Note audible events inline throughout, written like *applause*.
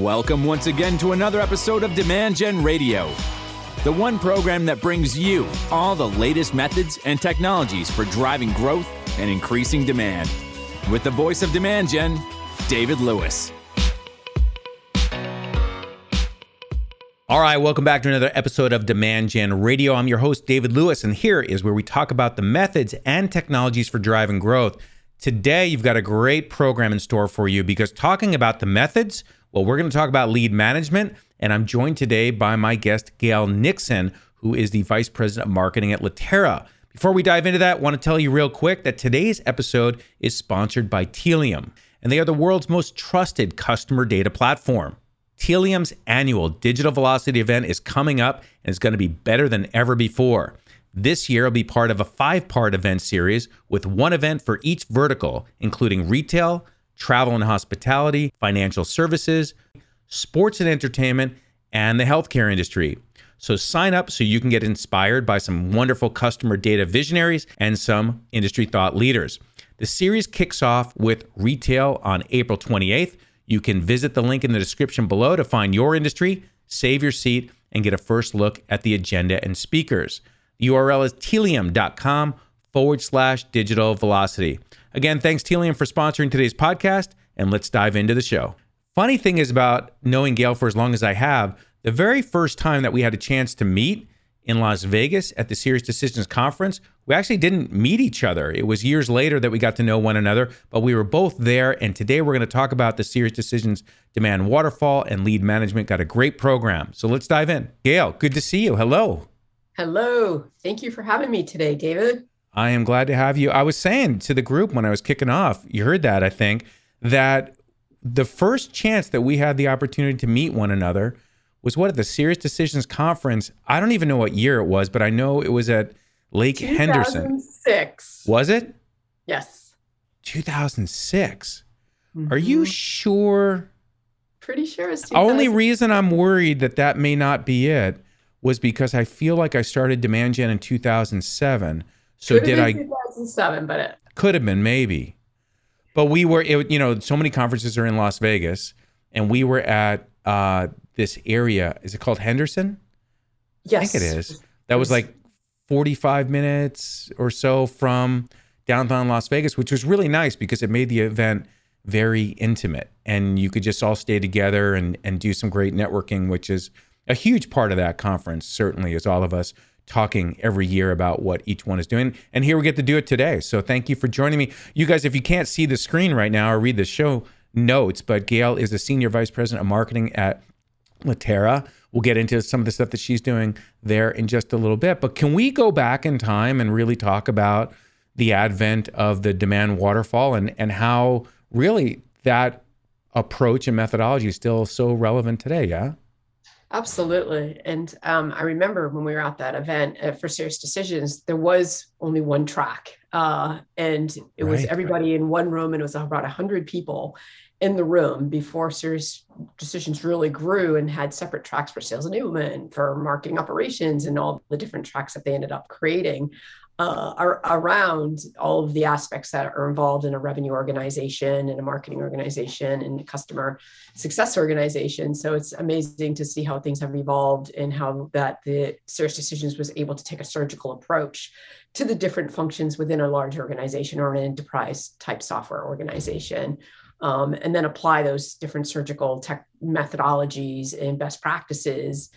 Welcome once again to another episode of Demand Gen Radio, the one program that brings you all the latest methods and technologies for driving growth and increasing demand. With the voice of Demand Gen, David Lewis. All right, welcome back to another episode of Demand Gen Radio. I'm your host, David Lewis, and here is where we talk about the methods and technologies for driving growth. Today, you've got a great program in store for you because talking about the methods, well, we're going to talk about lead management, and I'm joined today by my guest, Gail Nixon, who is the Vice President of Marketing at Latera. Before we dive into that, I want to tell you real quick that today's episode is sponsored by Tealium, and they are the world's most trusted customer data platform. Tealium's annual Digital Velocity event is coming up and it's going to be better than ever before. This year will be part of a five part event series with one event for each vertical, including retail, travel and hospitality, financial services, sports and entertainment, and the healthcare industry. So sign up so you can get inspired by some wonderful customer data visionaries and some industry thought leaders. The series kicks off with retail on April 28th you can visit the link in the description below to find your industry, save your seat, and get a first look at the agenda and speakers. The URL is tealium.com forward slash digital velocity. Again, thanks Tealium for sponsoring today's podcast, and let's dive into the show. Funny thing is about knowing Gail for as long as I have, the very first time that we had a chance to meet in Las Vegas at the Sirius Decisions Conference, we actually didn't meet each other. It was years later that we got to know one another, but we were both there. And today we're going to talk about the Sirius Decisions Demand Waterfall and Lead Management. Got a great program. So let's dive in. Gail, good to see you. Hello. Hello. Thank you for having me today, David. I am glad to have you. I was saying to the group when I was kicking off, you heard that, I think, that the first chance that we had the opportunity to meet one another was what at the Sirius Decisions Conference. I don't even know what year it was, but I know it was at Lake Henderson. Six. Was it? Yes. 2006. Mm-hmm. Are you sure? Pretty sure it's. The only reason I'm worried that that may not be it was because I feel like I started Demand Gen in 2007. So could did I? 2007, but it could have been maybe. But we were, it, you know, so many conferences are in Las Vegas, and we were at uh, this area. Is it called Henderson? Yes, I think it is. That was like 45 minutes or so from downtown Las Vegas, which was really nice because it made the event very intimate and you could just all stay together and, and do some great networking, which is a huge part of that conference, certainly, is all of us talking every year about what each one is doing. And here we get to do it today. So thank you for joining me. You guys, if you can't see the screen right now or read the show notes, but Gail is the Senior Vice President of Marketing at Latera. We'll get into some of the stuff that she's doing there in just a little bit. But can we go back in time and really talk about the advent of the demand waterfall and, and how really that approach and methodology is still so relevant today? Yeah. Absolutely. And um, I remember when we were at that event uh, for Sirius Decisions, there was only one track. Uh, and it right, was everybody right. in one room, and it was about 100 people in the room before Sirius Decisions really grew and had separate tracks for sales enablement for marketing operations and all the different tracks that they ended up creating uh, are around all of the aspects that are involved in a revenue organization and a marketing organization and a customer success organization. So it's amazing to see how things have evolved and how that the Sirius Decisions was able to take a surgical approach to the different functions within a large organization or an enterprise type software organization um, and then apply those different surgical tech methodologies and best practices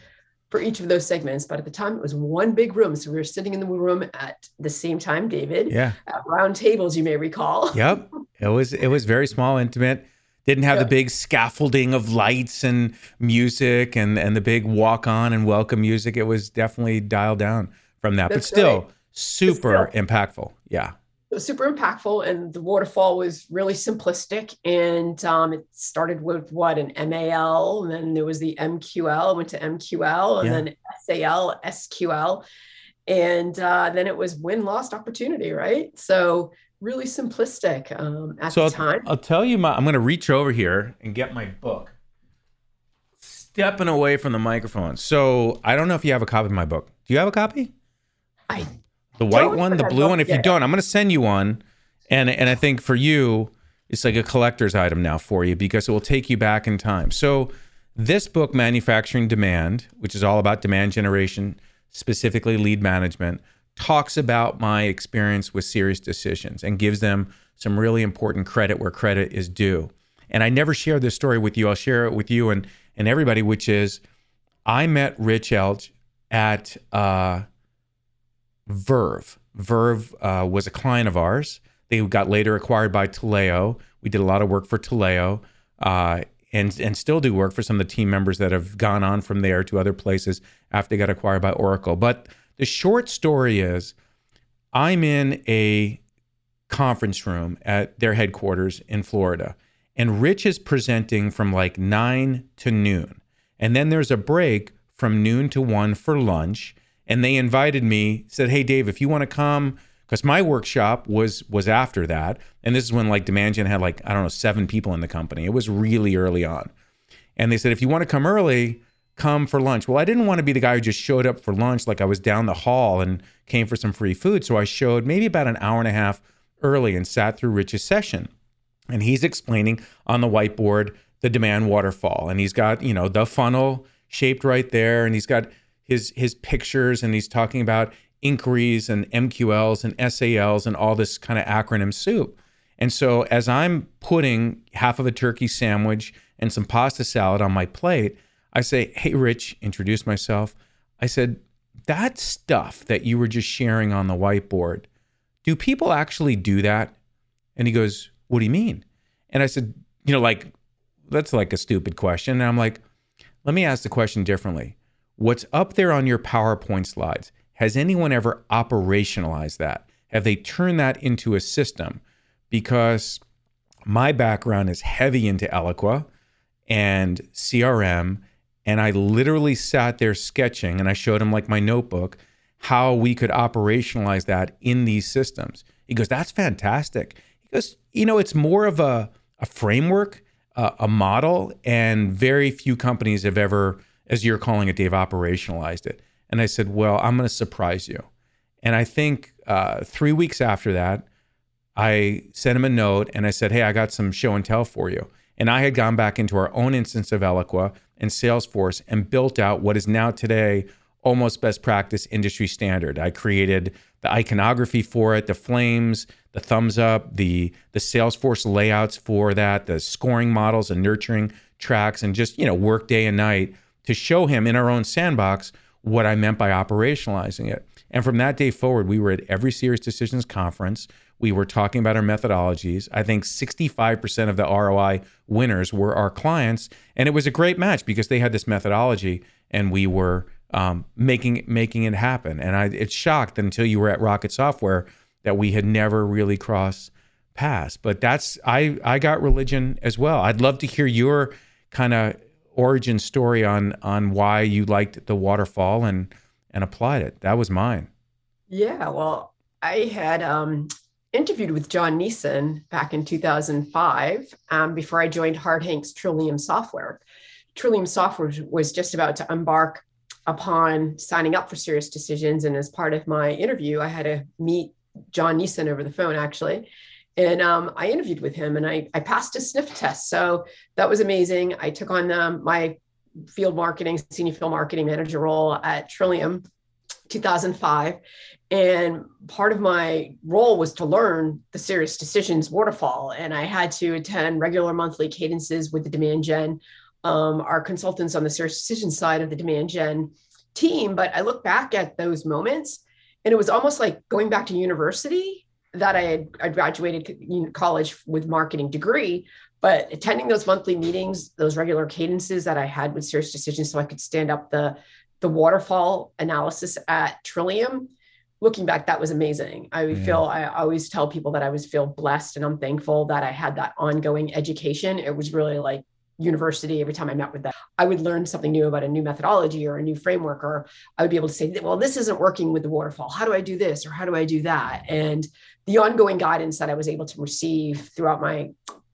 for each of those segments. But at the time, it was one big room. So we were sitting in the room at the same time, David. Yeah. At round tables, you may recall. *laughs* Yep. It was it was very small, intimate. Didn't have yep. the big scaffolding of lights and music and and the big walk on and welcome music. It was definitely dialed down from that, That's but still right. super still. impactful. Yeah it was super impactful and the waterfall was really simplistic and um, it started with what an mal and then there was the mql went to mql and yeah. then sal sql and uh, then it was win lost opportunity right? So really simplistic um, at so the time. I'll, I'll tell you my i'm going to reach over here and get my book. Stepping away from the microphone. So i don't know if you have a copy of my book. Do you have a copy? I the white don't one, the blue one. If you don't, I'm going to send you one. And and I think for you, it's like a collector's item now for you because it will take you back in time. So This book, Manufacturing Demand, which is all about demand generation, specifically lead management, talks about my experience with Sirius Decisions and gives them some really important credit where credit is due. And I never share this story with you. I'll share it with you and, and everybody, which is I met Rich Eldh at uh, Vurv. Vurv uh, was a client of ours. They got later acquired by Taleo. We did a lot of work for Taleo. Uh, and and still do work for some of the team members that have gone on from there to other places after they got acquired by Oracle. But the short story is I'm in a conference room at their headquarters in Florida, and Rich is presenting from like nine to noon. And then there's a break from noon to one for lunch. And they invited me, said, Hey, Dave, if you want to come, because my workshop was was after that. And this is when like Demand Gen had like, I don't know, seven people in the company. It was really early on. And they said, if you want to come early, come for lunch. Well, I didn't want to be the guy who just showed up for lunch like I was down the hall and came for some free food. So I showed maybe about an hour and a half early and sat through Rich's session. And he's explaining on the whiteboard the demand waterfall. And he's got, you know, the funnel shaped right there. And he's got his his pictures and he's talking about inquiries and MQLs and SALs and all this kind of acronym soup. And so as I'm putting half of a turkey sandwich and some pasta salad on my plate, I say, Hey, Rich, introduce myself. I said, That stuff that you were just sharing on the whiteboard, do people actually do that? And he goes, What do you mean? And I said, You know, like, that's like a stupid question. And I'm like, Let me ask the question differently. What's up there on your PowerPoint slides? Has anyone ever operationalized that? Have they turned that into a system? Because my background is heavy into Eloqua and CRM and I literally sat there sketching and I showed him like my notebook how we could operationalize that in these systems. He goes, That's fantastic. He goes, You know, it's more of a, a framework, uh, a model, and very few companies have ever, as you're calling it, Dave, operationalized it. And I said, Well, I'm going to surprise you. And I think uh, three weeks after that, I sent him a note and I said, Hey, I got some show and tell for you. And I had gone back into our own instance of Eloqua and Salesforce and built out what is now today almost best practice industry standard. I created the iconography for it, the flames, the thumbs up, the the Salesforce layouts for that, the scoring models and nurturing tracks, and just you know work day and night to show him in our own sandbox what I meant by operationalizing it. And from that day forward, we were at every Sirius Decisions conference. We were talking about our methodologies. I think 65% of the ROI winners were our clients. And it was a great match because they had this methodology and we were um, making making it happen. And I, it's shocked until you were at Rocket Software that we had never really crossed paths. But that's I I got religion as well. I'd love to hear your kind of origin story on on why you liked the waterfall and and applied it. That was mine. Yeah, well, I had um, interviewed with John Neeson back in 2005 um, before I joined Harte Hanks Trillium Software. Trillium Software was just about to embark upon signing up for Sirius Decisions. And as part of my interview, I had to meet John Neeson over the phone, actually. And um, I interviewed with him and I, I passed a sniff test. So that was amazing. I took on um, my field marketing, senior field marketing manager role at Trillium 2005. And part of my role was to learn the Sirius Decisions waterfall. And I had to attend regular monthly cadences with the demand gen, um, our consultants on the Sirius Decisions side of the demand gen team. But I look back at those moments and it was almost like going back to university that I had I graduated college with marketing degree, but attending those monthly meetings, those regular cadences that I had with Sirius Decisions, so I could stand up the the waterfall analysis at Trillium. Looking back, that was amazing. I yeah. feel I always tell people that I was feel blessed and I'm thankful that I had that ongoing education. It was really like university every time i met with them i would learn something new about a new methodology or a new framework or i would be able to say well this isn't working with the waterfall how do i do this or how do i do that and the ongoing guidance that i was able to receive throughout my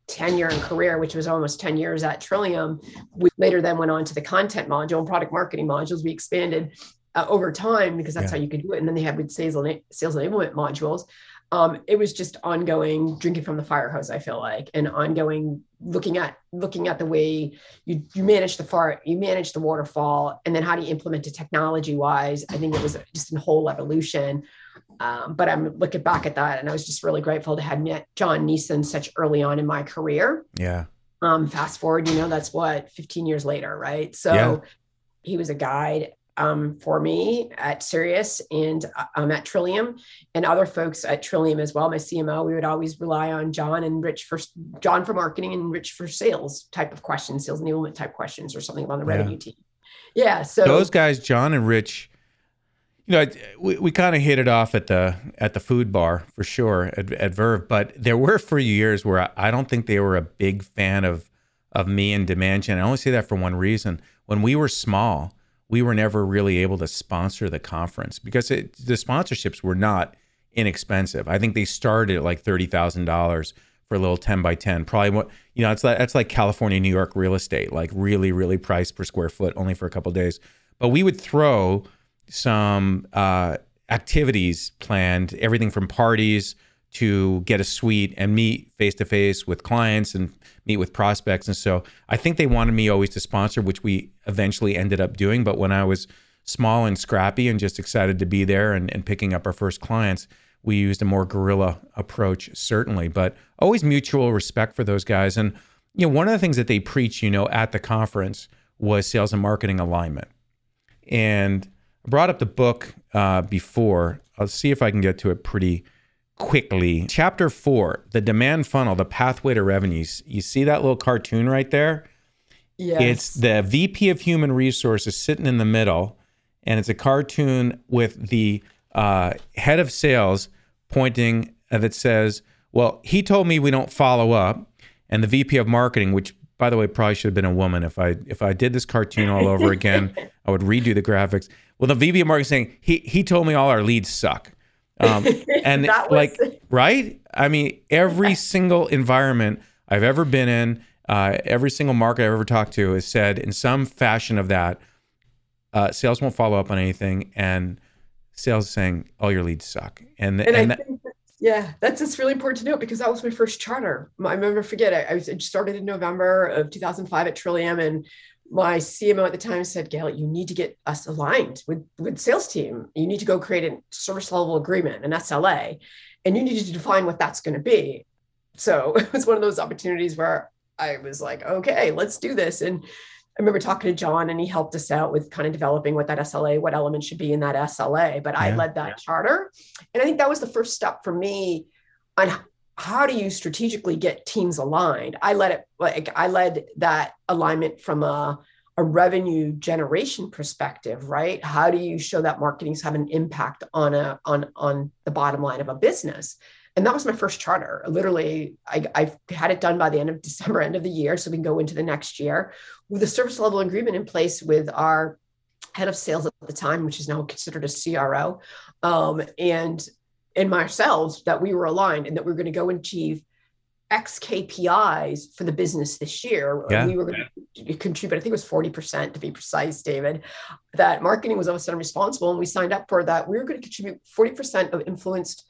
tenure and career which was almost 10 years at trillium we later then went on to the content module and product marketing modules. We expanded uh, over time because that's yeah. how you could do it. And then they had with sales, sales enablement modules. Um, it was just ongoing drinking from the fire hose i feel like and ongoing looking at looking at the way you you manage the far you manage the waterfall and then how do you implement it technology wise i think it was just a whole evolution um, but i'm looking back at that and i was just really grateful to have met john neeson such early on in my career yeah um, fast forward you know that's what 15 years later right so yeah. he was a guide um, for me at Sirius and um, at Trillium and other folks at Trillium as well. My CMO, we would always rely on John and Rich for John for marketing and Rich for sales type of questions, sales enablement type questions, or something on the revenue team. Yeah. So those guys, John and Rich, you know, we, we kind of hit it off at the at the food bar for sure at, at Vurv, but there were for years where I, I don't think they were a big fan of of me and Gen. I only say that for one reason. When we were small, we were never really able to sponsor the conference because it, the sponsorships were not inexpensive. I think they started at like thirty thousand dollars for a little ten by ten. Probably what you know, it's like that's like California, New York real estate, like really, really priced per square foot, only for a couple days. But we would throw some uh, activities planned, everything from parties to get a suite and meet face to face with clients and meet with prospects. And so I think they wanted me always to sponsor, which we eventually ended up doing. But when I was small and scrappy and just excited to be there and, and picking up our first clients, we used a more guerrilla approach, certainly, but always mutual respect for those guys. And, you know, one of the things that they preach, you know, at the conference was sales and marketing alignment. And brought up the book uh, before. I'll see if I can get to it pretty quickly. Chapter four, the demand funnel, the pathway to revenues. You see that little cartoon right there? Yes. It's the VP of Human Resources sitting in the middle, and it's a cartoon with the uh, head of sales pointing uh, that says, "Well, he told me we don't follow up," and the VP of Marketing, which by the way probably should have been a woman. If I if I did this cartoon all over again, *laughs* I would redo the graphics. Well, the VP of Marketing saying he he told me all our leads suck. Um, *laughs* and was... like, right? I mean, every single environment I've ever been in, uh, every single market I've ever talked to has said in some fashion of that, uh, sales won't follow up on anything, and sales is saying all your leads suck. And, and, and that, yeah, that's just really important to note because that was my first charter. I remember forget I, was I started in November of 2005 at Trillium, and my CMO at the time said, Gail, you need to get us aligned with, with sales team. You need to go create a service level agreement, an SLA, and you need to define what that's going to be. So *laughs* it was one of those opportunities where I was like, okay, let's do this. And I remember talking to John and he helped us out with kind of developing what that SLA, what elements should be in that SLA. But yeah. I led that yeah. charter. And I think that was the first step for me on how do you strategically get teams aligned? I led it like i led that alignment from a, a revenue generation perspective right? How do you show that marketing's have an impact on a on on the bottom line of a business? And that was my first charter. Literally I, I had it done by the end of *laughs* december end of the year so we can go into the next year with a service level agreement in place with our head of sales at the time which is now considered a cro um, and and ourselves that we were aligned and that we were going to go and achieve X KPIs for the business this year. Yeah. We were going to contribute, I think it was 40% to be precise, David, that marketing was all of a sudden responsible. And we signed up for that. We were going to contribute 40% of influenced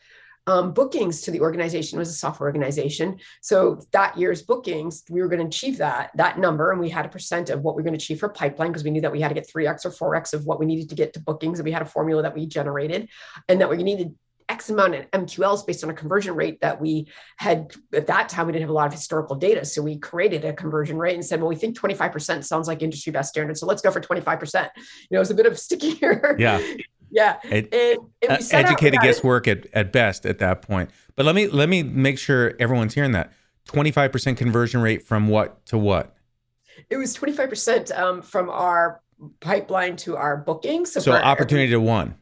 um, bookings to the organization it was a software organization. So that year's bookings, we were going to achieve that, that number. And we had a percent of what we are going to achieve for pipeline because we knew that we had to get 3X or 4X of what we needed to get to bookings. And we had a formula that we generated and that we needed X amount of MQLs based on a conversion rate that we had at that time. We didn't have a lot of historical data. So we created a conversion rate and said, well, we think 25% sounds like industry best standard. So let's go for 25%. You know, it's a bit of stickier. *laughs* Yeah. yeah. It, and, and uh, educated guesswork at, at best at that point. But let me let me make sure everyone's hearing that. 25% conversion rate from what to what? It was 25% um, from our pipeline to our bookings. So, so opportunity every, to one.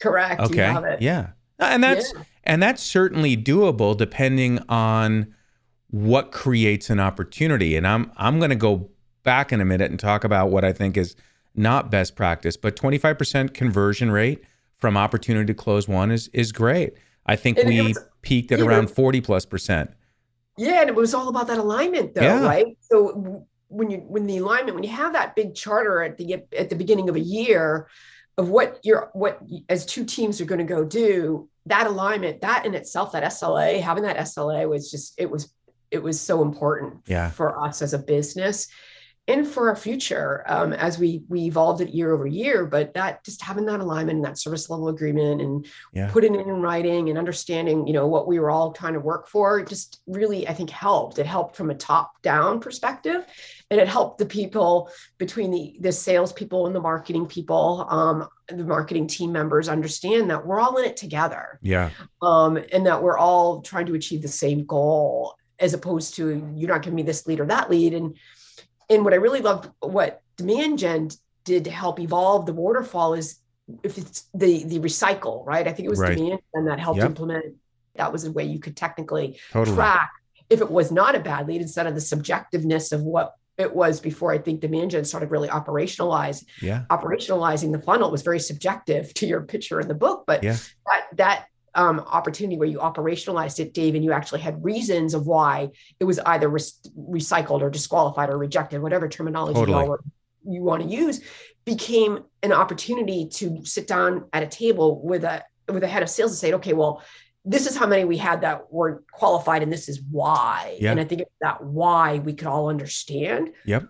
Correct. Okay. Yeah. And that's yeah. and that's certainly doable depending on what creates an opportunity. And I'm I'm going to go back in a minute and talk about what I think is not best practice, but 25% conversion rate from opportunity to close one is is great. I think and we was, peaked at around 40 plus percent. Yeah, and it was all about that alignment though, yeah. right? So when you when the alignment, when you have that big charter at the at the beginning of a year, of what you're what as two teams are going to go do that alignment, that in itself, that SLA, having that SLA was just, it was, it was so important yeah. for us as a business and for our future um, as we we evolved it year over year but that just having that alignment and that service level agreement and yeah. putting it in writing and understanding you know what we were all trying to work for just really i think helped it helped from a top down perspective and it helped the people between the the sales people and the marketing people um, the marketing team members understand that we're all in it together yeah um, and that we're all trying to achieve the same goal as opposed to you're not giving me this lead or that lead and and what I really loved what demand gen did to help evolve the waterfall is if it's the the recycle, right? I think it was right. demand gen that helped yep. implement. That was a way you could technically totally. track if it was not a bad lead instead of the subjectiveness of what it was before I think demand gen started really operationalize yeah. operationalizing the funnel it was very subjective to your picture in the book, but yeah. that that um, opportunity where you operationalized it, Dave, and you actually had reasons of why it was either re- recycled or disqualified or rejected, whatever terminology totally. you, you want to use, became an opportunity to sit down at a table with a with a head of sales and say, okay, well, this is how many we had that were qualified, and this is why. And I think that why we could all understand. Yep.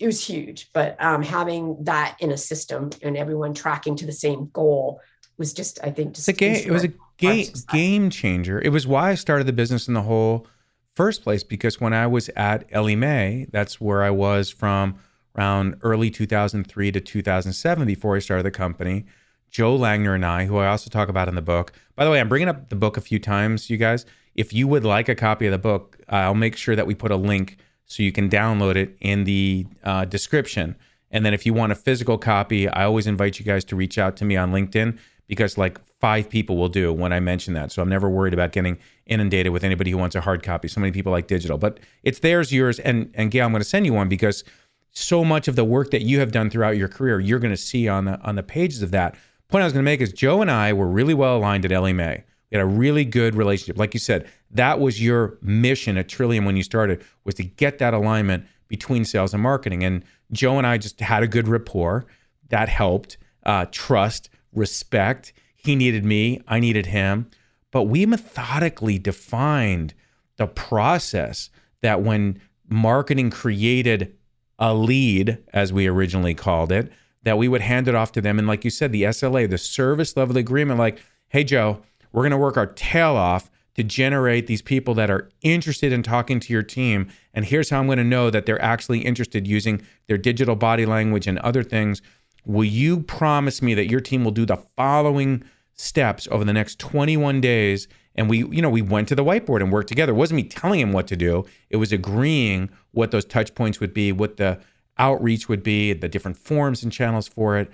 It was huge, but um, having that in a system and everyone tracking to the same goal was just, I think, just a game. It was a game game changer. It was why I started the business in the whole first place because when I was at Ellie Mae, that's where I was from around early 2003 to 2007 before I started the company. Joe Langner and I, who I also talk about in the book. By the way, I'm bringing up the book a few times, you guys. If you would like a copy of the book, I'll make sure that we put a link so you can download it in the uh, description. And then if you want a physical copy, I always invite you guys to reach out to me on LinkedIn because like five people will do when I mention that. So I'm never worried about getting inundated with anybody who wants a hard copy. So many people like digital, but it's theirs, yours, and and Gail, I'm going to send you one because so much of the work that you have done throughout your career, you're going to see on the on the pages of that. Point I was going to make is Joe and I were really well aligned at Mae. We had a really good relationship. Like you said, that was your mission at Trillium when you started was to get that alignment between sales and marketing. And Joe and I just had a good rapport. That helped. Uh, trust respect. He needed me, I needed him. But we methodically defined the process that when marketing created a lead, as we originally called it, that we would hand it off to them. And like you said, the SLA, the service level agreement, like, hey, Joe, we're going to work our tail off to generate these people that are interested in talking to your team. And here's how I'm going to know that they're actually interested using their digital body language and other things Will you promise me that your team will do the following steps over the next 21 days? And we, you know, we went to the whiteboard and worked together. It wasn't me telling him what to do. It was agreeing what those touch points would be, what the outreach would be, the different forms and channels for it.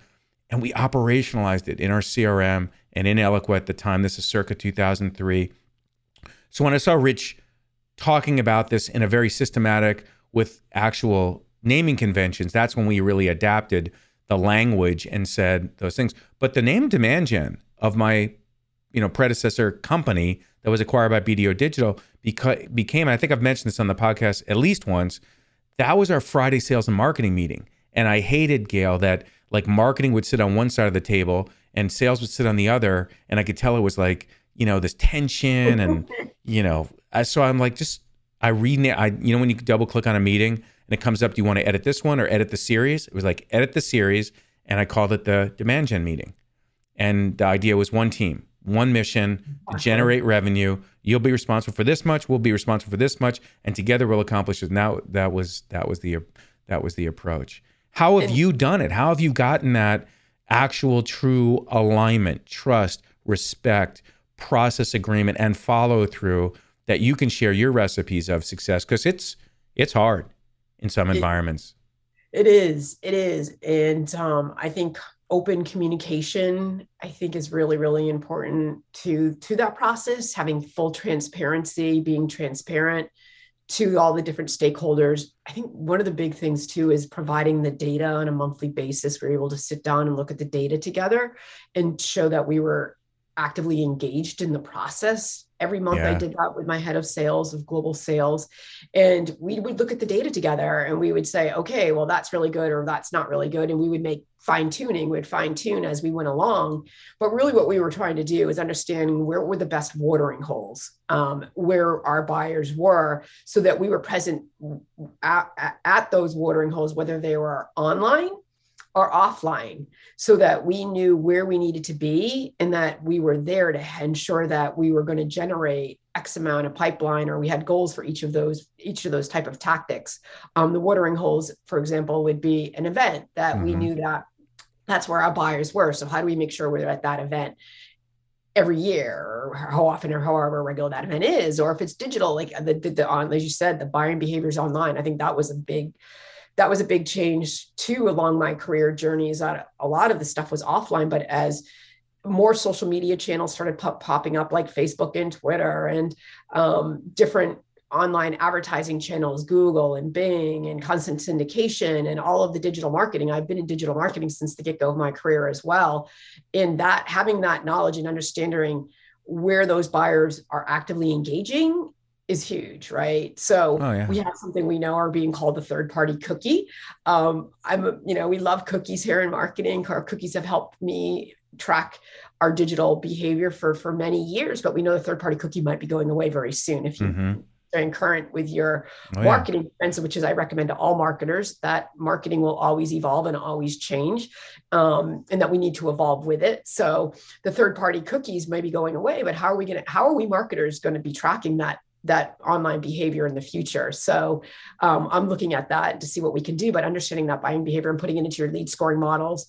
And we operationalized it in our CRM and in Eloqua at the time. This is circa 2003. So when I saw Rich talking about this in a very systematic with actual naming conventions, that's when we really adapted the language and said those things. But the name Demand Gen of my, you know, predecessor company that was acquired by BDO Digital beca- became, I think I've mentioned this on the podcast at least once, that was our Friday sales and marketing meeting. And I hated, Gail, that like marketing would sit on one side of the table and sales would sit on the other. And I could tell it was like, you know, this tension and, *laughs* you know, so I'm like, just, I read, I, you know, when you double click on a meeting, and it comes up, do you want to edit this one or edit the series? It was like, edit the series. And I called it the demand gen meeting. And the idea was one team, one mission to generate revenue. You'll be responsible for this much. We'll be responsible for this much, and together we'll accomplish it. Now that was that was the that was the approach. How have you done it? How have you gotten that actual true alignment, trust, respect, process agreement, and follow through that you can share your recipes of success? Because it's it's hard in some environments. It, it is. It is. And um, I think open communication i think is really really important to to that process having full transparency being transparent to all the different stakeholders. I think one of the big things too is providing the data on a monthly basis. We're able to sit down and look at the data together and show that we were actively engaged in the process Every month yeah. I did that with my head of sales of global sales. And we would look at the data together and we would say, okay, well, that's really good or that's not really good. And we would make fine tuning, we'd fine tune as we went along. But really, what we were trying to do is understand where were the best watering holes, um, where our buyers were, so that we were present at, at those watering holes, whether they were online or offline so that we knew where we needed to be and that we were there to ensure that we were going to generate x amount of pipeline or we had goals for each of those each of those type of tactics. Um, the watering holes for example would be an event that mm-hmm. we knew that that's where our buyers were. So how do we make sure we're at that event every year or how often or however regular that event is? Or if it's digital like the, the, the on as you said the buying behaviors online. I think that was a big that was a big change too along my career journeys. That a lot of the stuff was offline, but as more social media channels started pop- popping up, like Facebook and Twitter, and um, different online advertising channels, Google and Bing and content syndication and all of the digital marketing. I've been in digital marketing since the get go of my career as well. In that, having that knowledge and understanding where those buyers are actively engaging is huge, right? So oh, yeah. we have something we know are being called the third party cookie. Um, I'm, you know, we love cookies here in marketing. Our cookies have helped me track our digital behavior for for many years, but we know the third party cookie might be going away very soon if you mm-hmm. staying current with your oh, marketing yeah. which is I recommend to all marketers that marketing will always evolve and always change, um, and that we need to evolve with it. So the third party cookies may be going away, but how are we going to? How are we marketers going to be tracking that that online behavior in the future. So um, I'm looking at that to see what we can do, but understanding that buying behavior and putting it into your lead scoring models.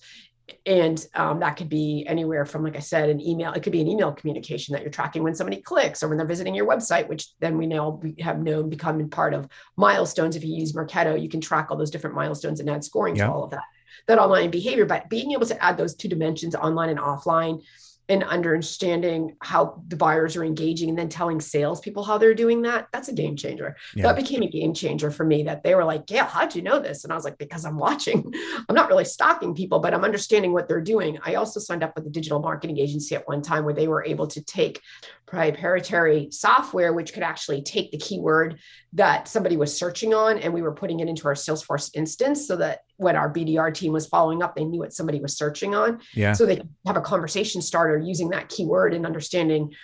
And um, that could be anywhere from, like I said, an email. It could be an email communication that you're tracking when somebody clicks or when they're visiting your website, which then we now have known become part of milestones. If you use Marketo, you can track all those different milestones and add scoring yep. to all of that. That online behavior, but being able to add those two dimensions, online and offline, and understanding how the buyers are engaging and then telling salespeople how they're doing that, that's a game changer. Yeah. That became a game changer for me that they were like, Yeah, how'd you know this? And I was like, Because I'm watching. *laughs* I'm not really stalking people, but I'm understanding what they're doing. I also signed up with a digital marketing agency at one time where they were able to take proprietary software, which could actually take the keyword that somebody was searching on and we were putting it into our Salesforce instance so that when our BDR team was following up, they knew what somebody was searching on. Yeah. So they have a conversation starter using that keyword and understanding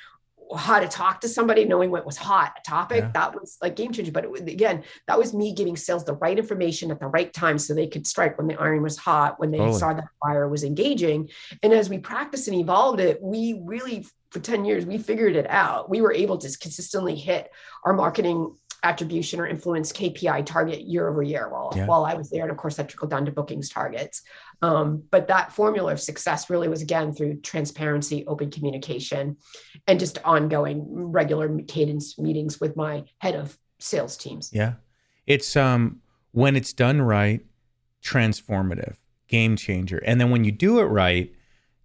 how to talk to somebody, knowing what was hot a topic. Yeah. That was like game changer. But was, again, that was me giving sales the right information at the right time so they could strike when the iron was hot, when they totally. saw that fire was engaging. And as we practiced and evolved it, we really for 10 years we figured it out. We were able to consistently hit our marketing attribution or influence KPI target year over year while, yeah. while I was there. And of course, that trickled down to bookings targets. Um, but that formula of success really was again through transparency, open communication, and just ongoing regular cadence meetings with my head of sales teams. Yeah. It's um when it's done right, transformative, game changer. And then when you do it right,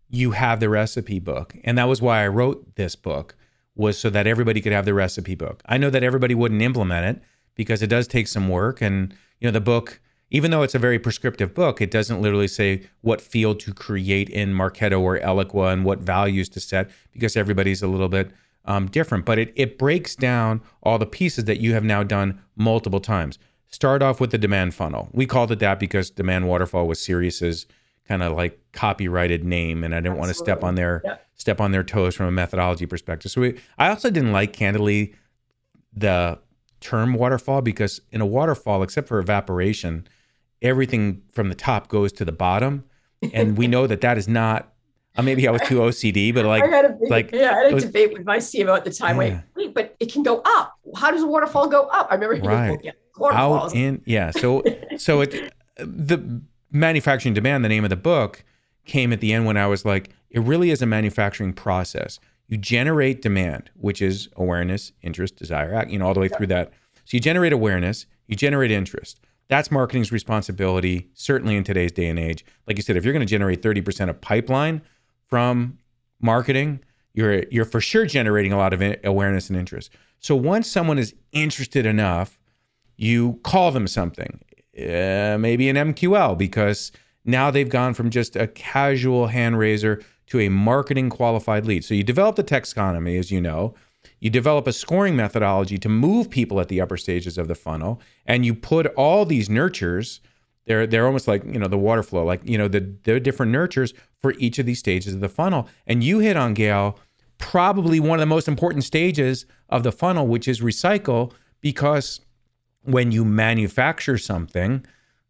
you have the recipe book. And that was why I wrote this book was so that everybody could have the recipe book. I know that everybody wouldn't implement it because it does take some work and you know the book even though it's a very prescriptive book, it doesn't literally say what field to create in Marketo or Eloqua and what values to set because everybody's a little bit um, different. But it, it breaks down all the pieces that you have now done multiple times. Start off with the demand funnel. We called it that because demand waterfall was Sirius's kind of like copyrighted name, and I didn't Absolutely. want to step on their yep. Step on their toes from a methodology perspective. So we, I also didn't like candidly the term waterfall because in a waterfall, except for evaporation, everything from the top goes to the bottom, and we know that that is not. Uh, maybe I was too OCD, but *laughs* like, I had a big, like, yeah, I had a was, debate with my CMO at the time. Yeah. Wait, but it can go up. How does a waterfall go up? I remember right. yeah, out in yeah. So so it the manufacturing demand, the name of the book, came at the end when I was like, it really is a manufacturing process. You generate demand, which is awareness, interest, desire, act, you know, all the way through that. So you generate awareness, you generate interest. That's marketing's responsibility, certainly in today's day and age. Like you said, if you're going to generate 30% of pipeline from marketing, you're you're for sure generating a lot of awareness and interest. So once someone is interested enough, you call them something uh, maybe an MQL because now they've gone from just a casual hand raiser to a marketing qualified lead. So you develop the taxonomy, as you know, you develop a scoring methodology to move people at the upper stages of the funnel, and you put all these nurtures. They're they're almost like you know the water flow, like you know the the different nurtures for each of these stages of the funnel. And you hit on Gail probably one of the most important stages of the funnel, which is recycle, because when you manufacture something,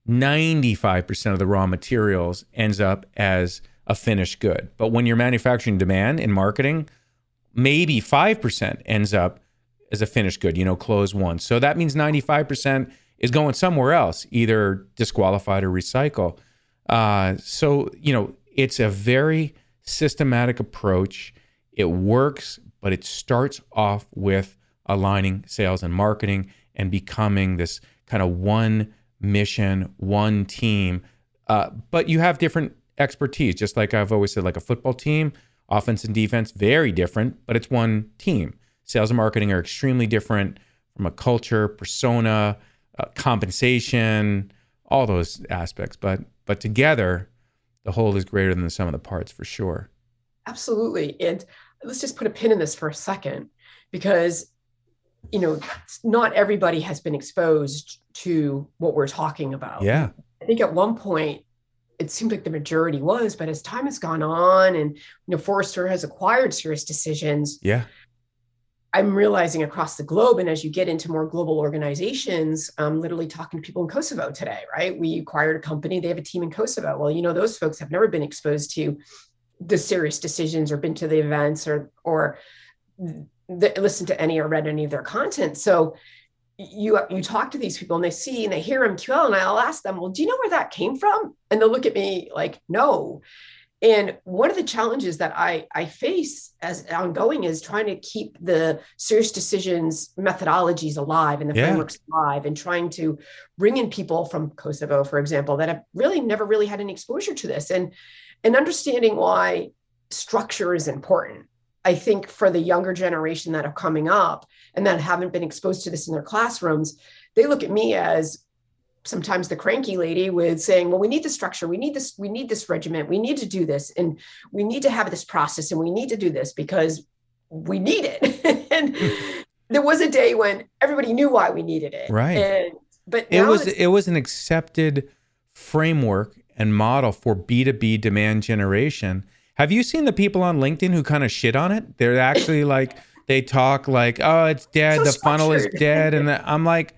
95% of the raw materials ends up as a finished good. But when you're manufacturing demand in marketing, maybe 5% ends up as a finished good, you know, close one. So that means 95% is going somewhere else, either disqualified or recycle. Uh, so, you know, it's a very systematic approach. It works, but it starts off with aligning sales and marketing and becoming this kind of one mission, one team. Uh, but you have different expertise, just like I've always said, like a football team, offense and defense, very different, but it's one team. Sales and marketing are extremely different from a culture, persona, uh, compensation, all those aspects. But but together, the whole is greater than the sum of the parts for sure. Absolutely. And let's just put a pin in this for a second, because you know, not everybody has been exposed to what we're talking about. Yeah. I think at one point it seemed like the majority was, but as time has gone on and you know Forrester has acquired Sirius Decisions. yeah, I'm realizing across the globe, and as you get into more global organizations, I'm literally talking to people in Kosovo today, right? We acquired a company, they have a team in Kosovo. Well, you know, those folks have never been exposed to the Sirius Decisions or been to the events or or the, listened to any or read any of their content. So you you talk to these people and they see and they hear MQL and I'll ask them, well, do you know where that came from? And they'll look at me like, no. And one of the challenges that I, I face as ongoing is trying to keep the Sirius Decisions methodologies alive and the yeah. frameworks alive and trying to bring in people from Kosovo, for example, that have really never really had any exposure to this and and understanding why structure is important I think for the younger generation that are coming up and that haven't been exposed to this in their classrooms, they look at me as sometimes the cranky lady with saying, well, we need the structure, we need this, we need this regiment, we need to do this, and we need to have this process, and we need to do this because we need it. *laughs* and *laughs* there was a day when everybody knew why we needed it. Right. And but it was it was an accepted framework and model for B2B demand generation have you seen the people on LinkedIn who kind of shit on it? They're actually like they talk like, "Oh, it's dead. So the funnel is dead," and the, I'm like,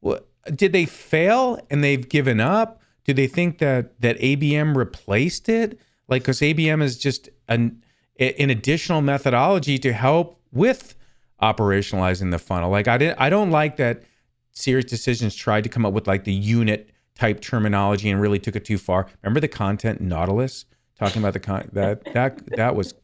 "What? Did they fail and they've given up? Do they think that that ABM replaced it? Like, because ABM is just an an additional methodology to help with operationalizing the funnel. Like, I didn't. I don't like that. Sirius Decisions tried to come up with like the unit type terminology and really took it too far. Remember the content Nautilus? Talking about the con- that that that was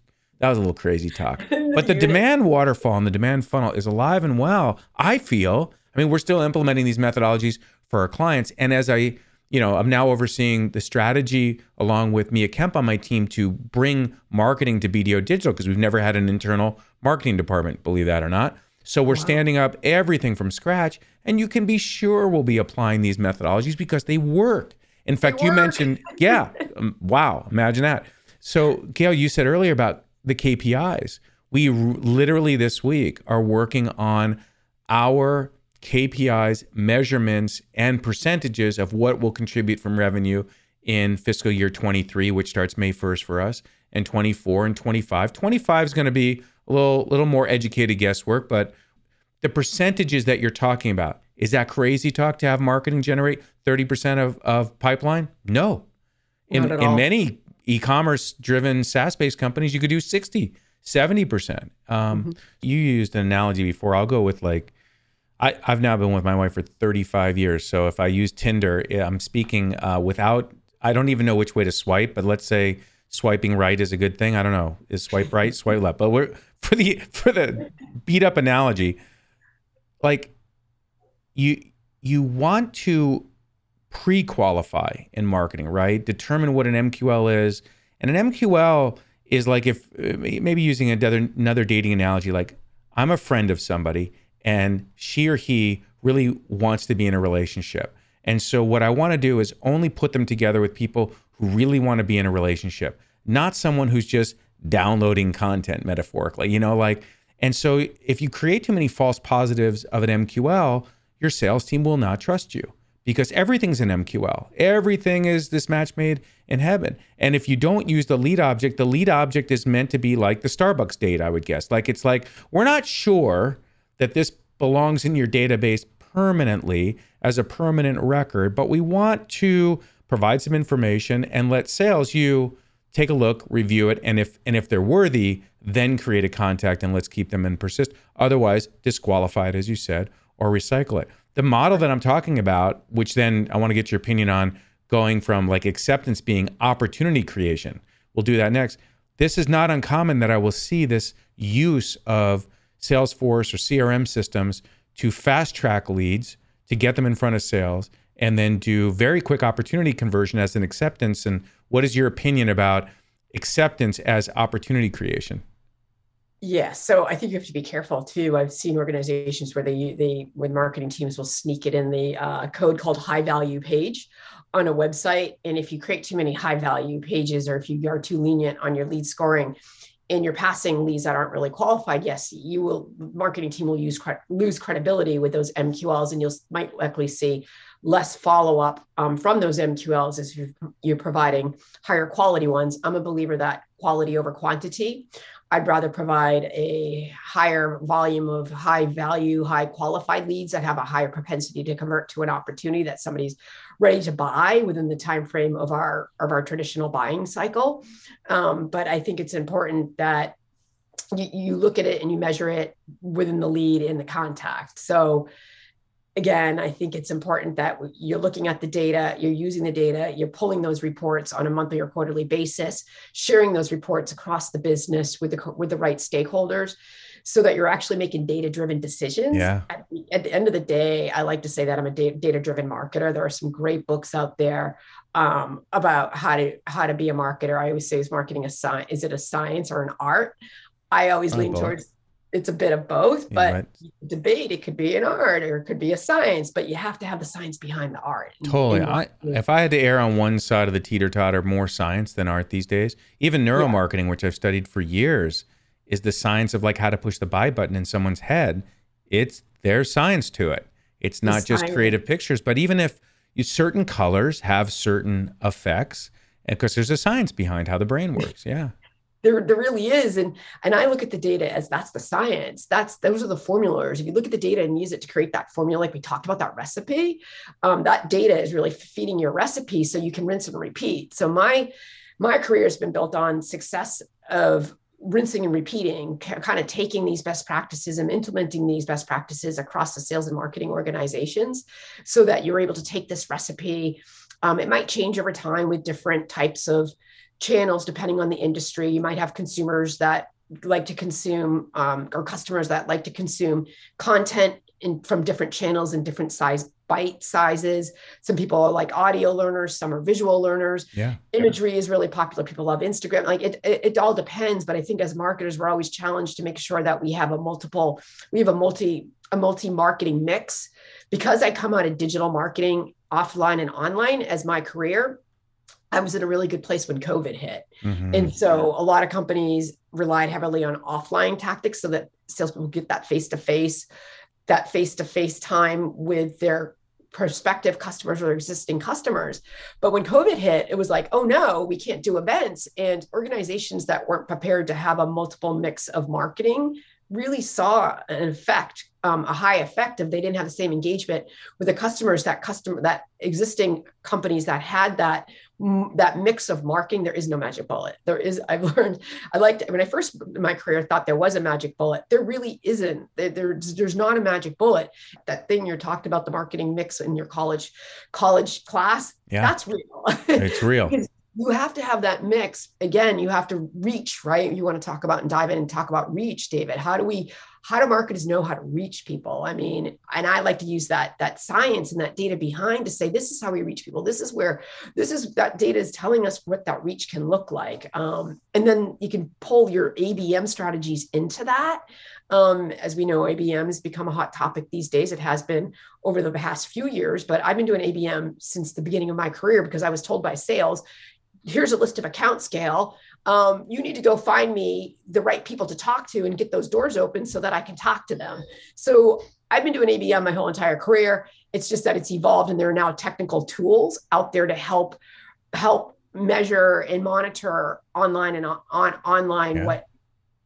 that was a little crazy talk. *laughs* But the demand waterfall and the demand funnel is alive and well. I feel. I mean, we're still implementing these methodologies for our clients, and as I, you know, I'm now overseeing the strategy along with Mia Kemp on my team to bring marketing to BDO Digital because we've never had an internal marketing department, believe that or not. So we're wow. standing up everything from scratch, and you can be sure we'll be applying these methodologies because they work. In fact, you mentioned, yeah, *laughs* um, wow, imagine that. So, Gail, you said earlier about the KPIs. We r- literally this week are working on our KPIs, measurements, and percentages of what will contribute from revenue in fiscal year 23, which starts May 1st for us, and 24 and 25. 25 is going to be a little, little more educated guesswork, but the percentages that you're talking about, is that crazy talk to have marketing generate 30% of, of pipeline? No. In, in many e-commerce driven SaaS-based companies, you could do 60, 70%. Um, mm-hmm. You used an analogy before. I'll go with like, I, I've now been with my wife for 35 years. So if I use Tinder, I'm speaking uh, without, I don't even know which way to swipe, but let's say swiping right is a good thing. I don't know. Is swipe right, swipe left? But we're *laughs* for the for the beat up analogy, like you you want to pre-qualify in marketing, right? Determine what an MQL is, and an MQL is like if maybe using another another dating analogy, like I'm a friend of somebody and she or he really wants to be in a relationship. And so what I want to do is only put them together with people who really want to be in a relationship, not someone who's just downloading content metaphorically. You know, like And so if you create too many false positives of an MQL, your sales team will not trust you because everything's an MQL. Everything is this match made in heaven. And if you don't use the lead object, the lead object is meant to be like the Starbucks date, I would guess. Like it's like, we're not sure that this belongs in your database permanently as a permanent record, but we want to provide some information and let sales you take a look, review it, and if and if they're worthy, then create a contact and let's keep them and persist. Otherwise, disqualify it, as you said, or recycle it. The model that I'm talking about, which then I want to get your opinion on, going from like acceptance being opportunity creation. We'll do that next. This is not uncommon that I will see this use of Salesforce or CRM systems to fast track leads to get them in front of sales and then do very quick opportunity conversion as an acceptance. And what is your opinion about acceptance as opportunity creation? Yeah, so I think you have to be careful too. I've seen organizations where they they with marketing teams will sneak it in the uh, code called high value page on a website, and if you create too many high value pages or if you are too lenient on your lead scoring, and you're passing leads that aren't really qualified, yes, you will marketing team will use lose credibility with those MQLs, and you'll might likely see less follow up um, from those MQLs as you're providing higher quality ones. I'm a believer that quality over quantity. I'd rather provide a higher volume of high value, high qualified leads that have a higher propensity to convert to an opportunity that somebody's ready to buy within the time frame of our of our traditional buying cycle. Um, but I think it's important that you, you look at it and you measure it within the lead in the contact. So again, I think it's important that you're looking at the data, you're using the data, you're pulling those reports on a monthly or quarterly basis, sharing those reports across the business with the with the right stakeholders so that you're actually making data driven decisions. Yeah. At the, at the, end of the day, I like to say that I'm a data driven marketer. There are some great books out there um, about how to how to be a marketer. I always say is marketing a science? Is it a science or an art? I always lean towards it's a bit of both, but right. debate it could be an art or it could be a science, but you have to have the science behind the art. Totally. I, if I had to err on one side of the teeter totter, more science than art these days, even neuromarketing, yeah. which I've studied for years, is the science of like how to push the buy button in someone's head. It's there's science to it. It's not just creative pictures, but even if you, certain colors have certain effects, because there's a science behind how the brain works. Yeah there, there really is. And and i look at the data as that's the science. That's those are the formulas. If you look at the data and use it to create that formula like we talked about that recipe um, that data is really feeding your recipe so you can rinse and repeat. So my my career has been built on success of rinsing and repeating kind of taking these best practices and implementing these best practices across the sales and marketing organizations so that you're able to take this recipe. Um, it might change over time with different types of channels depending on the industry. You might have consumers that like to consume um, or customers that like to consume content in, from different channels and different size bite sizes. Some people are like audio learners, some are visual learners. Yeah. Imagery is really popular. People love Instagram. Like it, it, it all depends. But I think as marketers, we're always challenged to make sure that we have a multiple, we have a multi, a multi marketing mix. Because I come out of digital marketing offline and online as my career, I was in a really good place when COVID hit. Mm-hmm. And so a lot of companies relied heavily on offline tactics so that salespeople get that face to face, that face to face time with their prospective customers or existing customers. But when COVID hit, it was like, oh no, we can't do events. And organizations that weren't prepared to have a multiple mix of marketing really saw an effect um, a high effect if they didn't have the same engagement with the customers that customer that existing companies that had that that mix of marketing there is no magic bullet. There is i've *laughs* learned i liked when i first in my career thought there was a magic bullet. There really isn't. There, there's there's not a magic bullet. That thing you're talked about the marketing mix in your college college class yeah. that's real. *laughs* It's real you have to have that mix. Again you have to reach right? You want to talk about and dive in and talk about reach david. How do we how do marketers know how to reach people? I mean and i like to use that that science and that data behind to say this is how we reach people. This is where this is that data is telling us what that reach can look like. Um, and then you can pull your abm strategies into that. Um, as we know abm has become a hot topic these days. It has been over the past few years but i've been doing abm since the beginning of my career because i was told by sales here's a list of account scale. um, you need to go find me the right people to talk to and get those doors open so that I can talk to them. So I've been doing ABM my whole entire career. It's just that it's evolved and there are now technical tools out there to help help measure and monitor online and on, on online yeah. what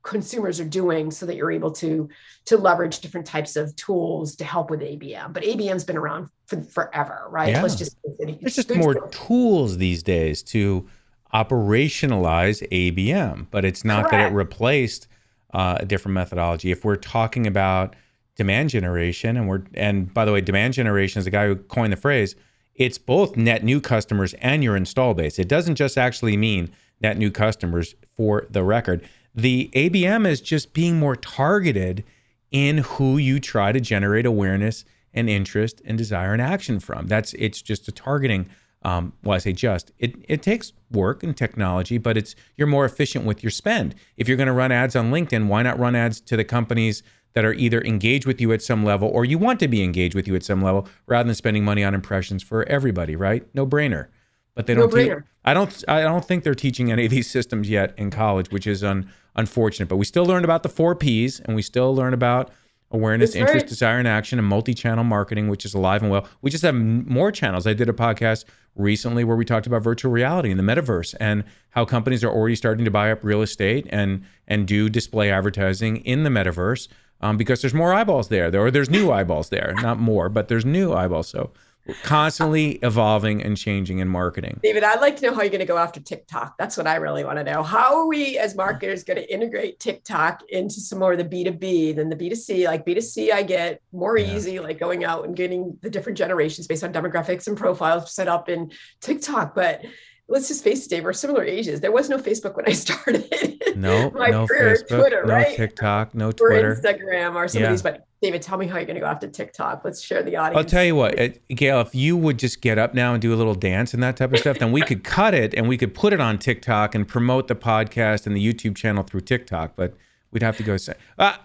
consumers are doing so that you're able to to leverage different types of tools to help with ABM. But ABM's been around for forever, right? Yeah. Let's just there's just more tools these days to operationalize ABM, but it's not Correct. that it replaced uh, a different methodology. If we're talking about demand generation, and we're and by the way, demand generation is the guy who coined the phrase. It's both net new customers and your install base. It doesn't just actually mean net new customers. For the record, the ABM is just being more targeted in who you try to generate awareness and interest and desire and action from. That's it's just a targeting um, well, I say just it it takes work and technology, but it's you're more efficient with your spend. If you're going to run ads on LinkedIn, why not run ads to the companies that are either engaged with you at some level or you want to be engaged with you at some level, rather than spending money on impressions for everybody, right? No brainer. But they don't. No te- I don't. I don't think they're teaching any of these systems yet in college, which is un, unfortunate. But we still learn about the four Ps, and we still learn about awareness, That's interest, right. desire, and action, and multi-channel marketing, which is alive and well. We just have more channels. I did a podcast recently where we talked about virtual reality and the metaverse and how companies are already starting to buy up real estate and and do display advertising in the metaverse um, because there's more eyeballs there, or there's new eyeballs there, not more, but there's new eyeballs. So constantly evolving and changing in marketing. David, I'd like to know how you're going to go after TikTok. That's what I really want to know. How are we as marketers going to integrate TikTok into some more of the B2B than the B2C? Like B2C, I get more yeah. easy, like going out and getting the different generations based on demographics and profiles set up in TikTok. But let's just face it, Dave, we're similar ages. There was no Facebook when I *laughs* started. No, *laughs* no career, Facebook, Twitter, no right? TikTok, no Twitter, or Instagram, or some yeah. of these. But David, tell me how you're going to go after TikTok. Let's share the audience. I'll tell you what, Gail. If you would just get up now and do a little dance and that type of stuff, then we could cut it and we could put it on TikTok and promote the podcast and the YouTube channel through TikTok. But we'd have to go. Say, uh,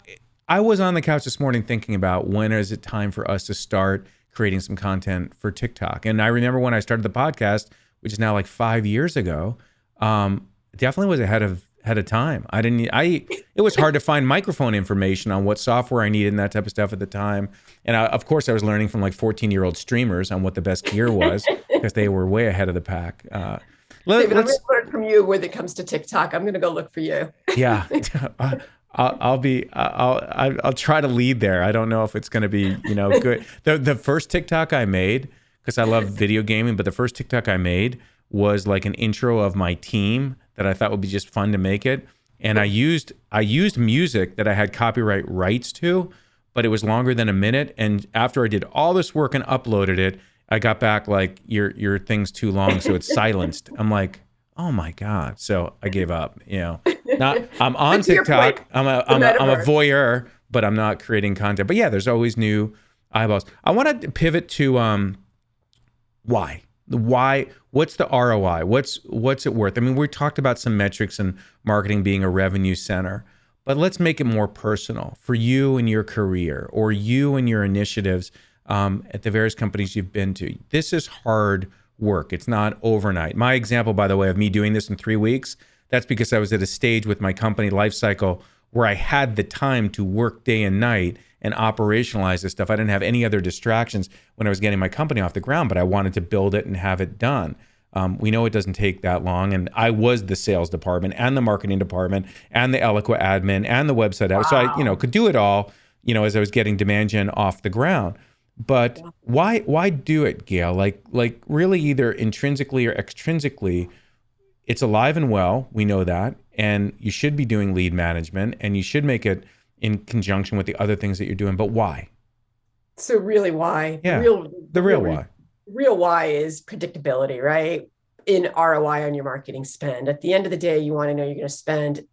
I was on the couch this morning thinking about when is it time for us to start creating some content for TikTok. And I remember when I started the podcast which is now like five years ago, um, definitely was ahead of ahead of time. I didn't. I it was hard to find microphone information on what software I needed and that type of stuff at the time. And I, of course, I was learning from like 14 year old streamers on what the best gear was *laughs* because they were way ahead of the pack. Uh, let, David, I'm going to learn from you when it comes to TikTok. I'm going to go look for you. yeah. *laughs* *laughs* I'll, I'll, be I'll I'll try to lead there. I don't know if it's going to be you know good. The the first TikTok I made because I love video gaming. But the first TikTok I made was like an intro of my team that I thought would be just fun to make it. And I used I used music that I had copyright rights to, but it was longer than a minute. And after I did all this work and uploaded it, I got back like your your thing's too long, so it's silenced. *laughs* I'm like, oh my god. So I gave up. You know, not *laughs* I'm on TikTok. I'm a I'm a, I'm a voyeur, but I'm not creating content. But yeah, there's always new eyeballs. I want to pivot to um why? Why? What's the ROI? What's what's it worth? I mean, we talked about some metrics and marketing being a revenue center, but let's make it more personal for you and your career, or you and your initiatives um, at the various companies you've been to. This is hard work. It's not overnight. My example, by the way, of me doing this in three weeks, that's because I was at a stage with my company lifecycle where I had the time to work day and night and operationalize this stuff. I didn't have any other distractions when I was getting my company off the ground, but I wanted to build it and have it done. Um, we know it doesn't take that long. And I was the sales department and the marketing department and the Eloqua admin and the website. Wow. So I, you know, could do it all, you know, as I was getting demand gen off the ground. But yeah. why why do it, Gail? Like like really either intrinsically or extrinsically, it's alive and well. We know that. And you should be doing lead management and you should make it in conjunction with the other things that you're doing. But why? So really, why? Yeah, the real, the real why. Real why is predictability, right? In ROI on your marketing spend. At the end of the day, you want to know you're going to spend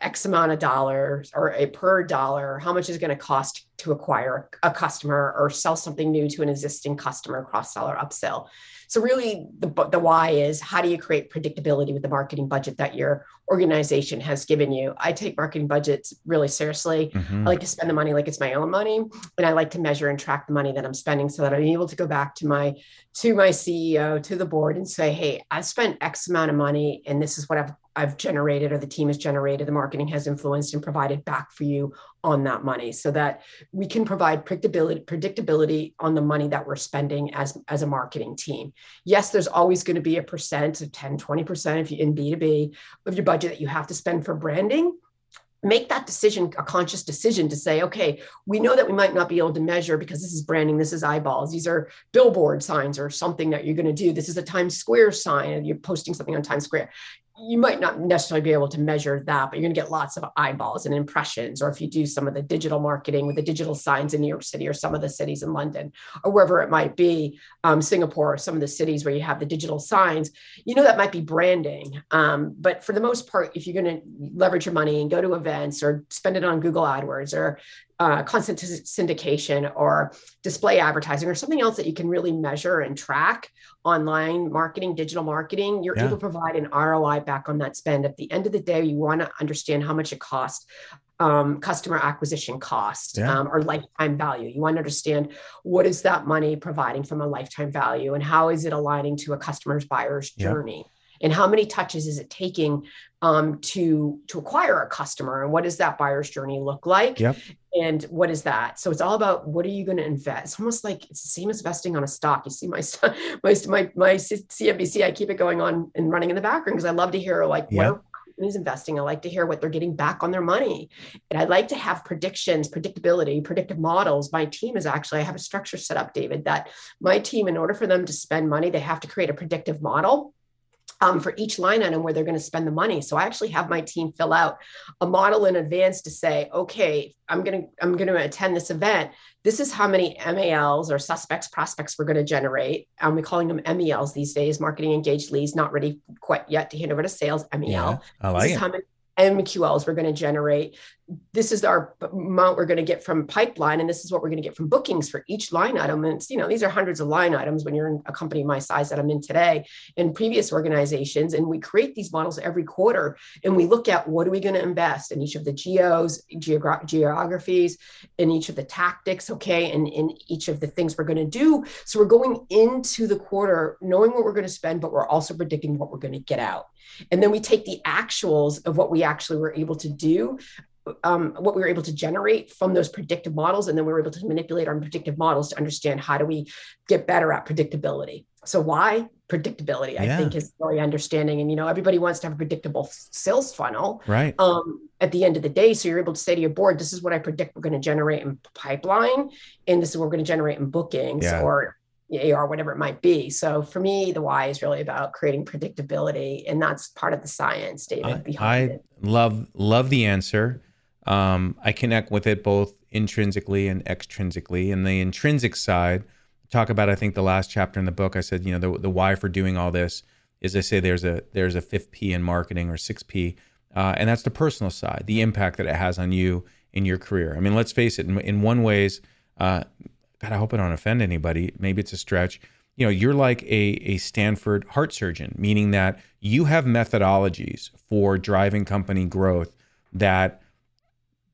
X amount of dollars or a per dollar, how much is going to cost to acquire a customer or sell something new to an existing customer, cross sell or upsell. So really the, the why is how do you create predictability with the marketing budget that your organization has given you? I take marketing budgets really seriously. Mm-hmm. I like to spend the money like it's my own money. And I like to measure and track the money that I'm spending so that I'm able to go back to my to my CEO, to the board and say, hey, I spent X amount of money and this is what I've I've generated or the team has generated, the marketing has influenced and provided back for you on that money so that we can provide predictability, predictability on the money that we're spending as, as a marketing team. Yes, there's always going to be a percent of 10, 20% if you in B2B of your budget that you have to spend for branding make that decision a conscious decision to say okay we know that we might not be able to measure because this is branding this is eyeballs these are billboard signs or something that you're going to do. This is a times square sign and you're posting something on times square you might not necessarily be able to measure that, but you're going to get lots of eyeballs and impressions. Or if you do some of the digital marketing with the digital signs in New York City or some of the cities in London or wherever it might be, um, Singapore, or some of the cities where you have the digital signs, you know that might be branding. Um, but for the most part, if you're going to leverage your money and go to events or spend it on Google AdWords or uh, content syndication or display advertising or something else that you can really measure and track online marketing, digital marketing, you're yeah. able to provide an ROI back on that spend. At the end of the day, you want to understand how much it costs. Um, customer acquisition cost yeah. um, or lifetime value. You want to understand what is that money providing from a lifetime value and how is it aligning to a customer's buyer's yeah. journey and how many touches is it taking um, to to acquire a customer? And what does that buyer's journey look like? Yep. and what is that? So it's all about what are you going to invest? It's almost like it's the same as investing on a stock. You see my *laughs* my my, my cnbc i keep it going on and running in the background because i love to hear like yep. what companies investing? I like to hear what they're getting back on their money. And i like to have predictions predictability predictive models. My team is actually i have a structure set up david that my team in order for them to spend money they have to create a predictive model um, for each line item where they're going to spend the money. So I actually have my team fill out a model in advance to say, okay, I'm going to I'm going to attend this event. This is how many MALs or suspects prospects we're going to generate. And we're calling them MELs these days, marketing engaged leads, not ready quite yet to hand over to sales. MEL. Yeah, I like this it. how many MQLs we're going to generate. This is our amount we're going to get from pipeline, and this is what we're going to get from bookings for each line item. And it's, you know, these are hundreds of line items when you're in a company my size that I'm in today in previous organizations. And we create these models every quarter and we look at what are we going to invest in each of the geos, geogra- geographies, in each of the tactics, okay, and in each of the things we're going to do. So we're going into the quarter knowing what we're going to spend, but we're also predicting what we're going to get out. And then we take the actuals of what we actually were able to do um, what we were able to generate from those predictive models and then we were able to manipulate our predictive models to understand how do we get better at predictability so why predictability i think is really understanding and you know everybody wants to have a predictable sales funnel right um, at the end of the day so you're able to say to your board this is what i predict we're going to generate in pipeline and this is what we're going to generate in bookings yeah. or AR, whatever it might be. So for me, the why is really about creating predictability, and that's part of the science, David. I, I love love the answer. Um, I connect with it both intrinsically and extrinsically. And the intrinsic side, talk about I think the last chapter in the book. I said, you know, the the why for doing all this is I say there's a there's a fifth P in marketing or six P, uh, and that's the personal side, the impact that it has on you in your career. I mean, let's face it. In, in one ways, uh, God, I hope I don't offend anybody. Maybe it's a stretch. You know, you're like a, a Stanford heart surgeon, meaning that you have methodologies for driving company growth that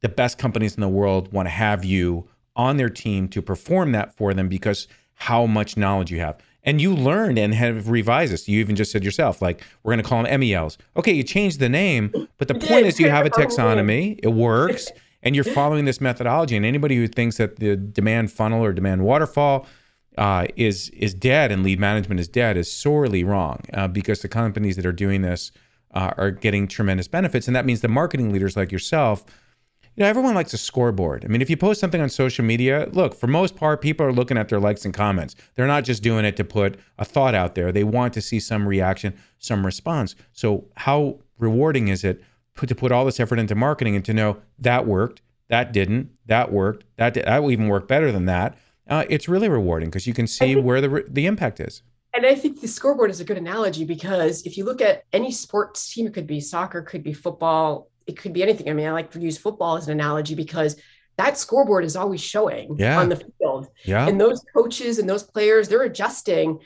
the best companies in the world want to have you on their team to perform that for them because how much knowledge you have. And you learned and have revised this. You even just said yourself, like, we're going to call them MELs. Okay, you changed the name, but the point is you have a taxonomy, *laughs* it works and you're following this methodology. And anybody who thinks that the demand funnel or demand waterfall uh, is is dead and lead management is dead is sorely wrong uh, because the companies that are doing this uh, are getting tremendous benefits, and that means the marketing leaders like yourself. You know, everyone likes a scoreboard. I mean, if you post something on social media, look, for most part, people are looking at their likes and comments. They're not just doing it to put a thought out there. They want to see some reaction, some response. So, how rewarding is it put to put all this effort into marketing and to know that worked, that didn't, that worked, that did, that will even work better than that. Uh, it's really rewarding because you can see think, where the the impact is. And I think the scoreboard is a good analogy because if you look at any sports team, it could be soccer, could be football, it could be anything. I mean, I like to use football as an analogy because that scoreboard is always showing yeah. on the field. Yeah. And those coaches and those players, they're adjusting,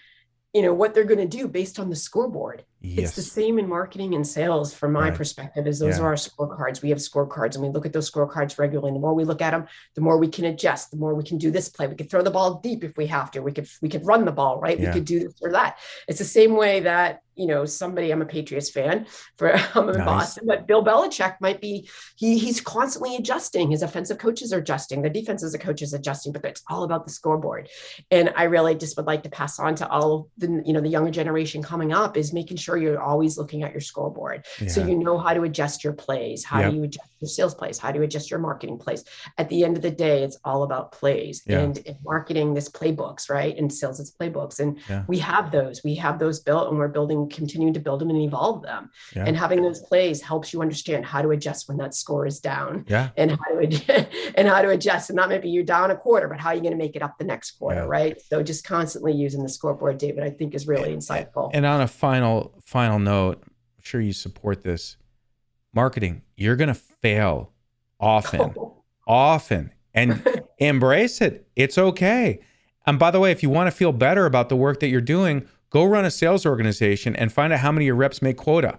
you know, what they're going to do based on the scoreboard. Yes. It's the same in marketing and sales from my right. perspective as those yeah. are our scorecards. We have scorecards and we look at those scorecards regularly. And the more we look at them, the more we can adjust, the more we can do this play. We could throw the ball deep if we have to. We could we could run the ball, right? Yeah. We could do this or that. It's the same way that you know somebody i'm a patriots fan for *laughs* i'm in nice. boston but bill belichick might be he he's constantly adjusting his offensive coaches are adjusting the defenses coaches adjusting but it's all about the scoreboard and i really just would like to pass on to all the you know the younger generation coming up is making sure you're always looking at your scoreboard yeah. so you know how to adjust your plays how yep. do you adjust your sales plays how do you adjust your marketing plays at the end of the day it's all about plays yeah. and in marketing this playbooks right and sales it's playbooks and yeah. we have those we have those built and we're building continuing to build them and evolve them. And having those plays helps you understand how to adjust when that score is down. Yeah. And how to *laughs* and how to adjust. And not maybe you're down a quarter, but how are you going to make it up the next quarter, right? So just constantly using the scoreboard, David, I think is really insightful. And on a final final note, I'm sure you support this. Marketing, you're going to fail often. *laughs* often. And *laughs* embrace it. It's okay. And by the way, if you want to feel better about the work that you're doing, Go run a sales organization and find out how many of your reps make quota.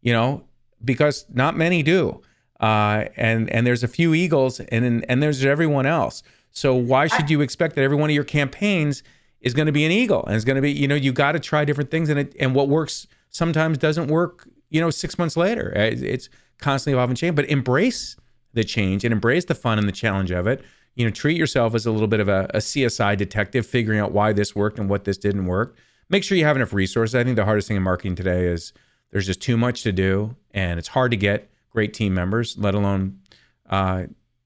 You know, because not many do. Uh, and and there's a few eagles, and and there's everyone else. So why should you expect that every one of your campaigns is going to be an eagle and it's going to be you know you got to try different things and it and what works sometimes doesn't work you know six months later it's constantly evolving change but embrace the change and embrace the fun and the challenge of it you know treat yourself as a little bit of a, a csi detective figuring out why this worked and what this didn't work make sure you have enough resources. I think the hardest thing in marketing today is there's just too much to do, and it's hard to get great team members, let alone uh,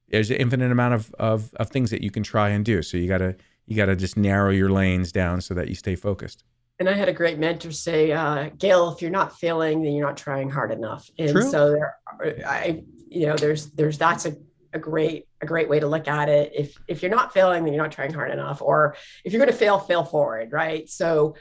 there's an infinite amount of, of of things that you can try and do. So you gotta you gotta just narrow your lanes down so that you stay focused. And I had a great mentor say, uh, Gail, if you're not failing, then you're not trying hard enough. And True. so there, are, I, you know, there's there's that's a a great a great way to look at it if if you're not failing then you're not trying hard enough or if you're going to fail fail forward right so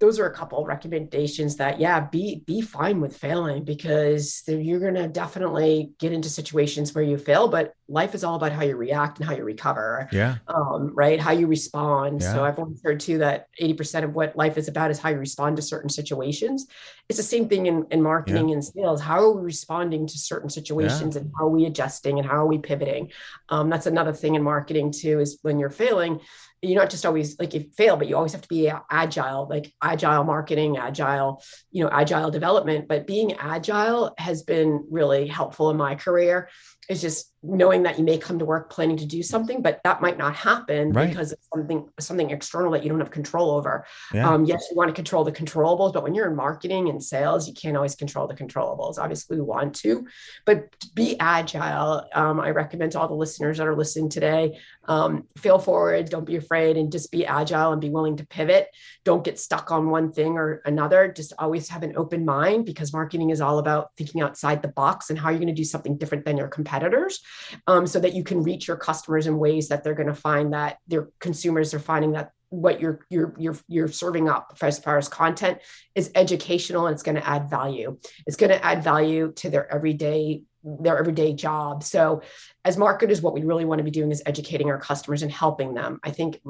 those are a couple recommendations that yeah be be fine with failing because you're going to definitely get into situations where you fail but life is all about how you react and how you recover yeah um, right how you respond yeah. so i've always heard too that 80% of what life is about is how you respond to certain situations it's the same thing in, in marketing yeah. and sales how are we responding to certain situations yeah. and how are we adjusting and how are we pivoting um, that's another thing in marketing too is when you're failing you're not just always like you fail, but you always have to be agile, like agile marketing, agile, you know, agile development. But being agile has been really helpful in my career It's just knowing that you may come to work planning to do something, but that might not happen right. because of something something external that you don't have control over. Yeah. Um, yes, you want to control the controllables, but when you're in marketing and sales, you can't always control the controllables. Obviously, we want to, but be agile. Um, I recommend to all the listeners that are listening today, um, fail forward, don't be afraid, and just be agile and be willing to pivot. Don't get stuck on one thing or another. Just always have an open mind because marketing is all about thinking outside the box and how you're going to do something different than your competitors competitors um, so that you can reach your customers in ways that they're going to find that their consumers are finding that what you're you're you're you're serving up as far as content is educational and it's going to add value. It's going to add value to their everyday their everyday job. So, as marketers, what we really want to be doing is educating our customers and helping them. I think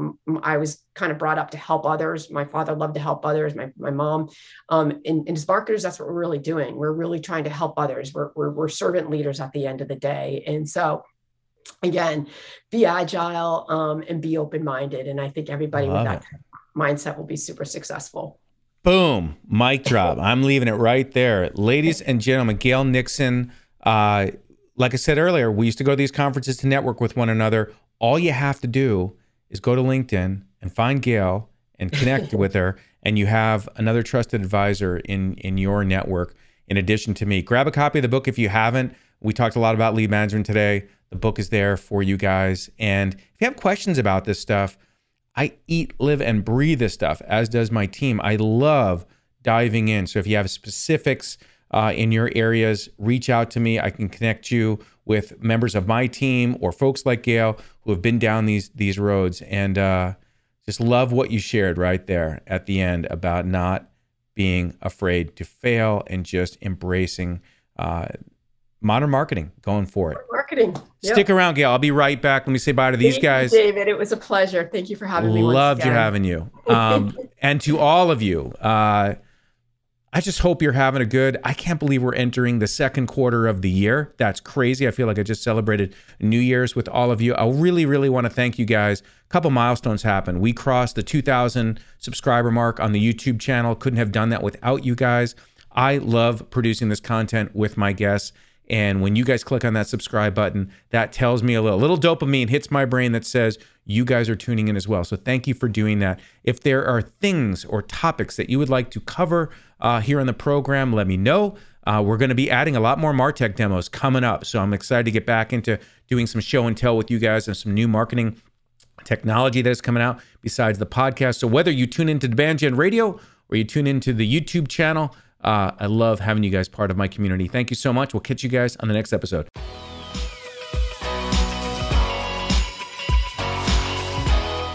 I was kind of brought up to help others. My father loved to help others. My my mom, um, and, and as marketers, that's what we're really doing. We're really trying to help others. We're we're, we're servant leaders at the end of the day, and so. Again, be agile um, and be open minded. And I think everybody with that it. mindset will be super successful. Boom, mic drop. I'm leaving it right there. Ladies and gentlemen, Gail Nixon, uh, like I said earlier, we used to go to these conferences to network with one another. All you have to do is go to LinkedIn and find Gail and connect *laughs* with her, and you have another trusted advisor in in your network. In addition to me, grab a copy of the book if you haven't. We talked a lot about lead management today. The book is there for you guys. And if you have questions about this stuff, I eat, live, and breathe this stuff, as does my team. I love diving in. So if you have specifics uh, in your areas, reach out to me. I can connect you with members of my team or folks like Gail who have been down these these roads. And uh, just love what you shared right there at the end about not being afraid to fail and just embracing uh, modern marketing, going for it. Marketing. Yep. Stick around, Gail. I'll be right back. Let me say bye to these Thank guys. You, David, it was a pleasure. Thank you for having me. Loved you having you. Um, *laughs* and to all of you. Uh, I just hope you're having a good. I can't believe we're entering the second quarter of the year. That's crazy. I feel like I just celebrated New Year's with all of you. I really, really want to thank you guys. A couple milestones happened. We crossed the 2,000 subscriber mark on the YouTube channel. Couldn't have done that without you guys. I love producing this content with my guests. And when you guys click on that subscribe button, that tells me a little, little dopamine hits my brain that says you guys are tuning in as well. So thank you for doing that. If there are things or topics that you would like to cover uh, here on the program, let me know. Uh, we're going to be adding a lot more Martech demos coming up. So I'm excited to get back into doing some show and tell with you guys and some new marketing technology that is coming out besides the podcast. So whether you tune into Demand Gen Radio or you tune into the YouTube channel, uh, I love having you guys part of my community. Thank you so much. We'll catch you guys on the next episode.